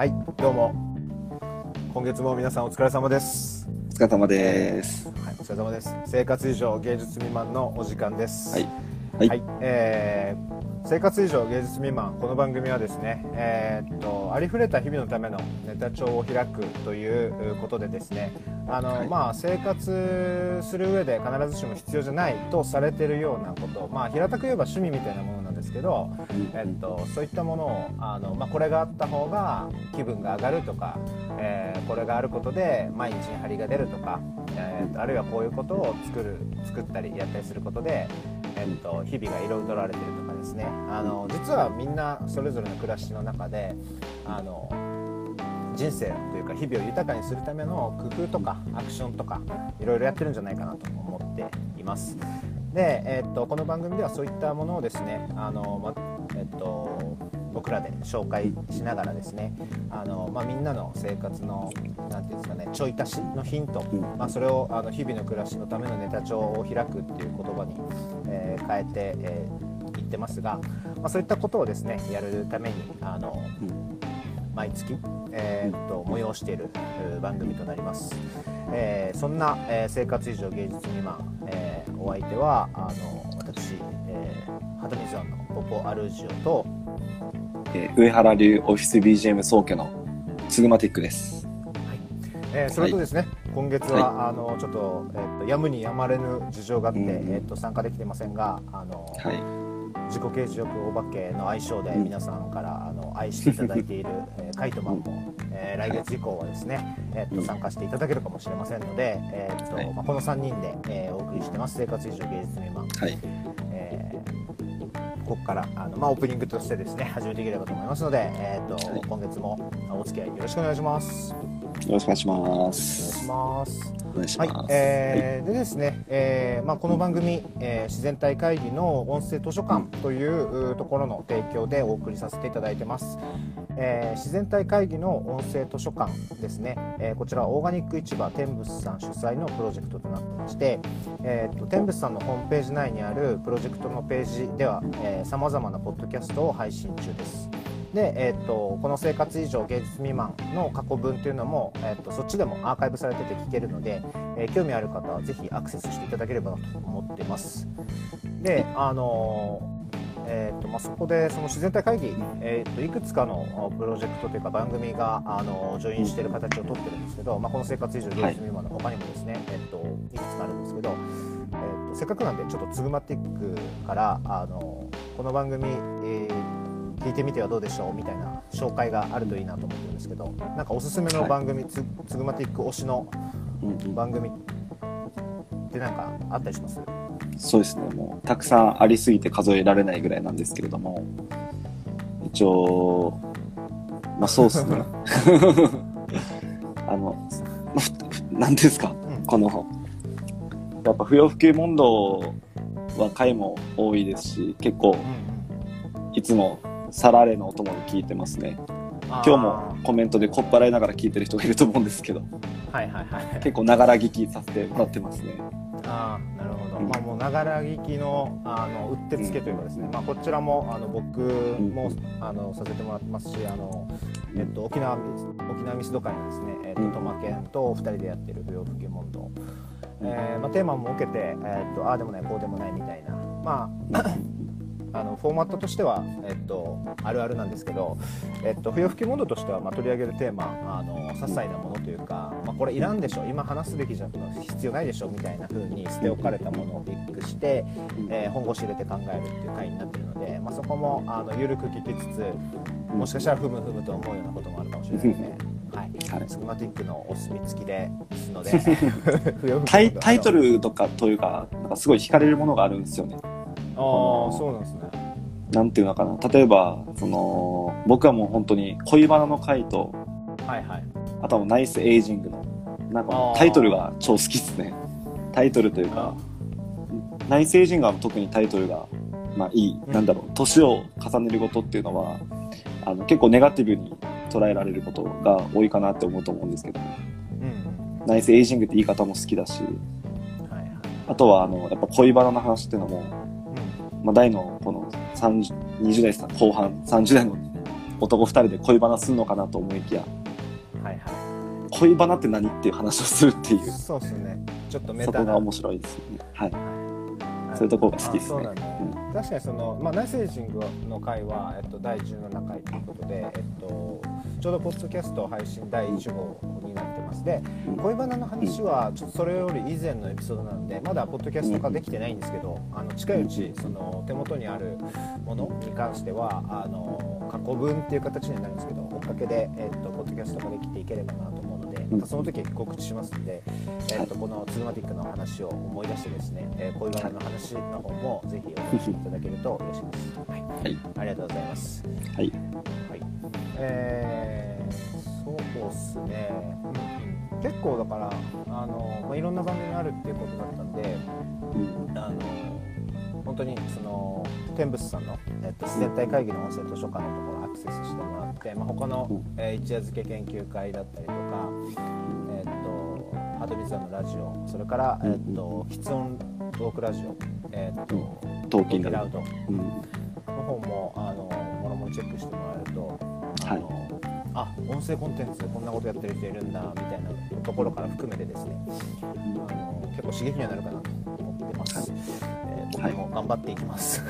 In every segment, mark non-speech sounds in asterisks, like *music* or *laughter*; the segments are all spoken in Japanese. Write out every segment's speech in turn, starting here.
はい、どうも。今月も皆さんお疲れ様です。お疲れ様です。はい、お疲れ様です。生活以上芸術未満のお時間です。はい。はい。はい、えー生活以上芸術未満この番組はですね、えーっとありふれた日々のためのネタ帳を開くということでですねあの、はいまあ生活する上で必ずしも必要じゃないとされているようなことまあ平たく言えば趣味みたいなものですけど、えっと、そういったものをあの、まあ、これがあった方が気分が上がるとか、えーこれがあることで毎日に張りが出るとか、えーあるいはこういうことを作る作ったりやったりすることで、えっと日々が彩られてるとかですね。あの実はみんなそれぞれの暮らしの中であの人生というか日々を豊かにするための工夫とかアクションとかいろいろやってるんじゃないかなと思っています。で、えっとこの番組ではそういったものをですねあの、まえっと僕らで紹介しながらですねあの、まあ、みんなの生活のなんていうんですかねちょい足しのヒント、うん。まあ、それをあの日々の暮らしのためのネタ帳を開くっていう言葉に、えー変えて、えー言ってますが、まあ、そういったことをですねやるためにあのうん。毎月、えーっと催しているえー番組となります、えーそんな、えー生活以上芸術未満、えーお相手はあの私、えー、肌水庵のポポアルージオとえー上原流オフィス BGM 総家のツグマティックです。えーそれとですね、今月は、あのちょっと,、えーっとやむにやまれぬ事情があって、うんえーっと参加できてませんがあの、はい。自己啓示欲お化けの愛称でうん。皆さんからあの愛していただいている、えーカイトマンも、えー来月以降はですね、えーっとうん。参加していただけるかもしれませんので、えーっとはい。まあ、この3人で、えーお送りしてます。生活以上芸術未満、はい。えーここからあの、まあ、オープニングとしてですね始めていければと思いますので、えーっとはい。今月もお付き合いよろしくお願いします。よろしくお願いしまお願いすし。ます。はいえーでですね、えーまあ、この番組、えー自然体会議の音声図書館といううところの提供でお送りさせていただいてます、えー自然体会議の音声図書館ですね、えーこちらはオーガニック市場天仏さん主催のプロジェクトとなってまして、えーと天仏さんのホームページ内にあるプロジェクトのページではさまざまなポッドキャストを配信中ですで、えー、とこの生活以上芸術未満の過去文というのも、えー、とそっちでもアーカイブされてて聞けるので、えー興味ある方はぜひアクセスしていただければなと思ってます。であのーえーとまあ、そこでその自然体会議、えー、といくつかのプロジェクトというか番組があのジョインしている形をとってるんですけど、まあ、この生活以上芸術未満の他にもですね、えー、といくつかあるんですけど、えー、とせっかくなんでちょっとツグマティックからあのこの番組、えー聞いてみてはどうでしょうみたいな紹介があるといいなと思ってるんですけどなんかおすすめの番組、つツグマティック推しの番組ってなんかあったりします？そうですね。もう、たくさんありすぎて数えられないぐらいなんですけれども、一応、まあそうですね。*laughs* あの、まあふふなんですか、うん。この、やっぱ不要不急問答は回も多いですし、結構、いつもサラレのお供で聞いてますね。今日もコメントでこっぱらいながら聞いてる人がいると思うんですけど、はいはいはい。結構ながら聞きさせてもらってますね。ああなるほど、うん。まあもうながら聞きのあのうってつけというかですね、まあこちらもあの僕も、うん。あのさせてもらってますしあのえっと沖縄沖縄ミスド会のですね。えっとうん。トマケンと二人でやってる不要不急問答、えーまあテーマも受けてえっとああでもないこうでもないみたいな。まああのフォーマットとしては、えっと、あるあるなんですけど、えっと、不要不急モードとしては、まあ、取り上げるテーマあの些細なものというか、まあ、これいらんでしょ今話すべきじゃ必要ないでしょみたいな風に捨て置かれたものをピックして、えー本腰入れて考えるっていう回になってるので、まあ、そこもあの緩く聞きつつもしかしたらふむふむと思うようなこともあるかもしれないので。はい、はいスグマティックのお墨付きですので *laughs* タイトルとかというか、なんかすごい惹かれるものがあるんですよね。ああそうなんですね。なんていうのかな。例えば、その、僕はもう本当に恋バナの回と、はいはい。あとはもうナイスエイジングの、なんかタイトルが超好きですね。タイトルというか、ナイスエイジングは特にタイトルが、まあいい、うんなんだろう、年を重ねることっていうのは、あの結構ネガティブに捉えられることが多いかなって思うと思うんですけど、うん。ナイスエイジングって言い方も好きだし、はいはい。あとはあの、やっぱ恋バナの話っていうのも、うんまあ大のこの30 20代後半、30代の男2人で恋バナするのかなと思いきや、はいはい。恋バナって何っていう話をするっていうそうですね。ちょっとメそタな。こが面白いですよね。はい。はい。そういうところが好きですね。あそうなんだ確かにその、まあ、ナイスエイジングの回は、えっと、第17回ということで、えっと、ちょうどポッドキャスト配信第1号になってます。で恋バナの話はちょっとそれより以前のエピソードなのでまだポッドキャスト化できてないんですけどあの近いうちその手元にあるものに関してはあの過去分っていう形になるんですけど追っかけで、えっと、ポッドキャスト化できていければなとまたその時告知しますんで、えっと、このツーマティックの話を思い出してですね、えー恋バナの話の方もぜひお聞きいただけると嬉しいです。はい、はいありがとうございます。はいはい。えー、そうっすね。結構だからあのまあいろんな番組あるっていうことだったんで、本当にその天仏さんの、えっと、自然体会議の音声図書館のところアクセスしてもらって、まあ、他の、えー一夜漬け研究会だったりとか、えっとハトミズアのラジオそれから、えっと喫音トークラジオ、えっとトーキング。ラウドうん。の方もあのもろもろチェックしてもらえるとあの、あ音声コンテンツでこんなことやってる人いるんだみたいなところから含めてですねあの結構刺激にはなるかなと思ってます、えー僕も頑張っていきます、*laughs*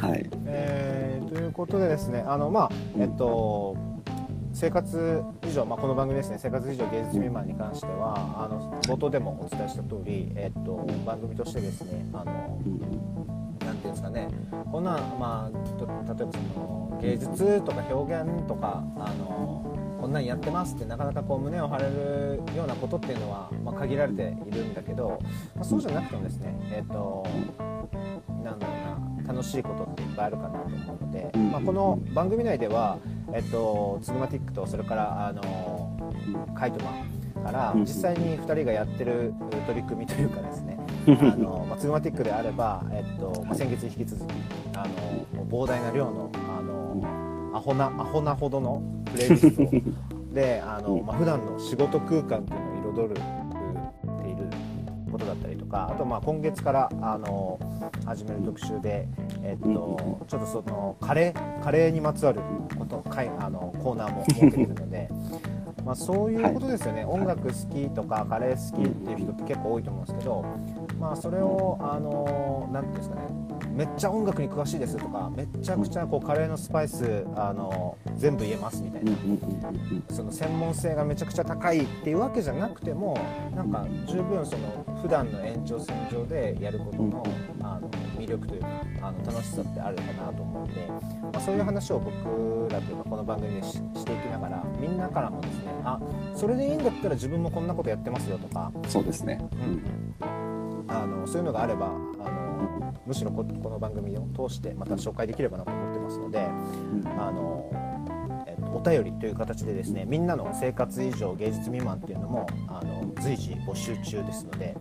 はい。*laughs* はい。えーということでですねあのまあえっと生活以上、まあ、この番組ですね生活以上芸術未満に関してはあの冒頭でもお伝えした通り、えっと番組としてですねあのなんていうんですかねこんな、まあ、と例えばその芸術とか表現とかあのこんなんやってますってなかなかこう胸を張れるようなことっていうのは、まあ、限られているんだけど、まあ、そうじゃなくてもですねえっ、となんだろうな楽しいことっていっぱいあるかなと思うので、まあ、この番組内では、えっと、ツグマティックとそれからあのカイトマンからうん。実際に2人がやってる取り組みというかですね *laughs* あの、まあ、ツグマティックであれば、えっとまあ、先月に引き続きあの膨大な量のあのアホなアホなほどのプレイリスト。*laughs* であの、まあ普段の仕事空間っていうのを彩るっていることだったりとかあとまあ今月からあの始める特集で、えっと、ちょっとそのカレーカレーにまつわることかいあのコーナーも設けてるので。*laughs* まあ、そういうことですよね、音楽好きとかカレー好きっていう人って結構多いと思うんですけど、まあ、それをあのなんていうんですかねめっちゃ音楽に詳しいですとかめっちゃくちゃこうカレーのスパイスあの全部言えますみたいな。その専門性がめちゃくちゃ高いっていうわけじゃなくてもなんか十分その普段の延長線上でやることのあの魅力というかあの楽しさってあるかなと思うので、まあ、そういう話を僕らというかこの番組でししていきながらみんなからもですねあそれでいいんだったら自分もこんなことやってますよとか、そうですね。あのそういうのがあればあのむしろここの番組を通してまた紹介できればなと思ってますので。あの、えっと、お便りという形でですねみんなの生活以上芸術未満っていうのもあの随時募集中ですので、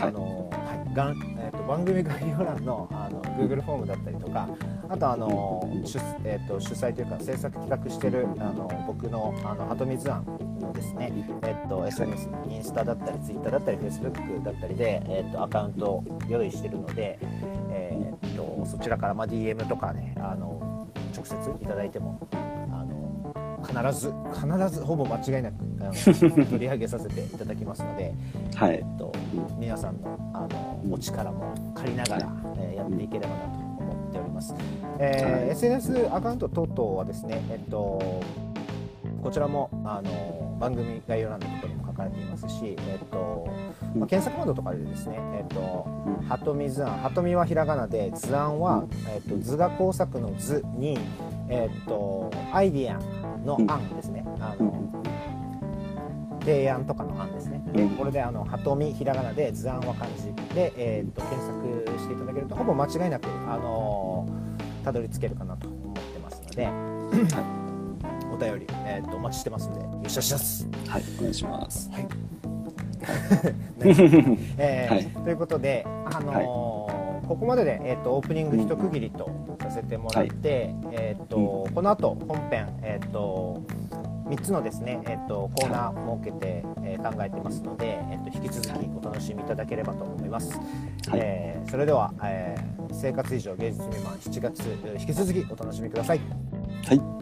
あのはいがんえっと、番組概要欄のあの Google フォームだったりとかあとあの主,、えっと、主催というか制作企画してるあの僕のあの鳩水庵のですね、えっと、SNS インスタだったり Twitter だったり Facebook だったりで、えっと、アカウントを用意してるので、えっと、そちらから、まあ、DM とかねあの直接いただいてもあの必ず必ずほぼ間違いなくあの *laughs* 取り上げさせていただきますので、はい。えっと、皆さんのあのお力も借りながら、えーやっていければなと。思っております、えーはい。SNS アカウント等々はですね、えっと、こちらもあの番組概要欄のところにも書かれていますし、えっとまあ、検索窓とかでですね、えっと、はとみ図案、はとみはひらがなで、図案は、えっと、図画工作の図に、えっと、アイディアの案ですね。あの提案とかの案ですね。でうん。これであのはとみひらがなで図案は漢字で、えっと検索していただけるとほぼ間違いなくあのたどり着けるかなと思ってますので、お便り、えっとお待ちしてますのでよっしゃしゃす。はい、お願いします。はい。*laughs* えーはい。ということで、あのーここまでで、えー、とオープニング一区切りとさせてもらって、えーとこの後本編、えーと3つのですね、えっと、コーナー設けて、えー、考えてますので、えっと、引き続きお楽しみいただければと思います、はい、えー、それでは、えー、生活以上芸術未満7月引き続きお楽しみください。はい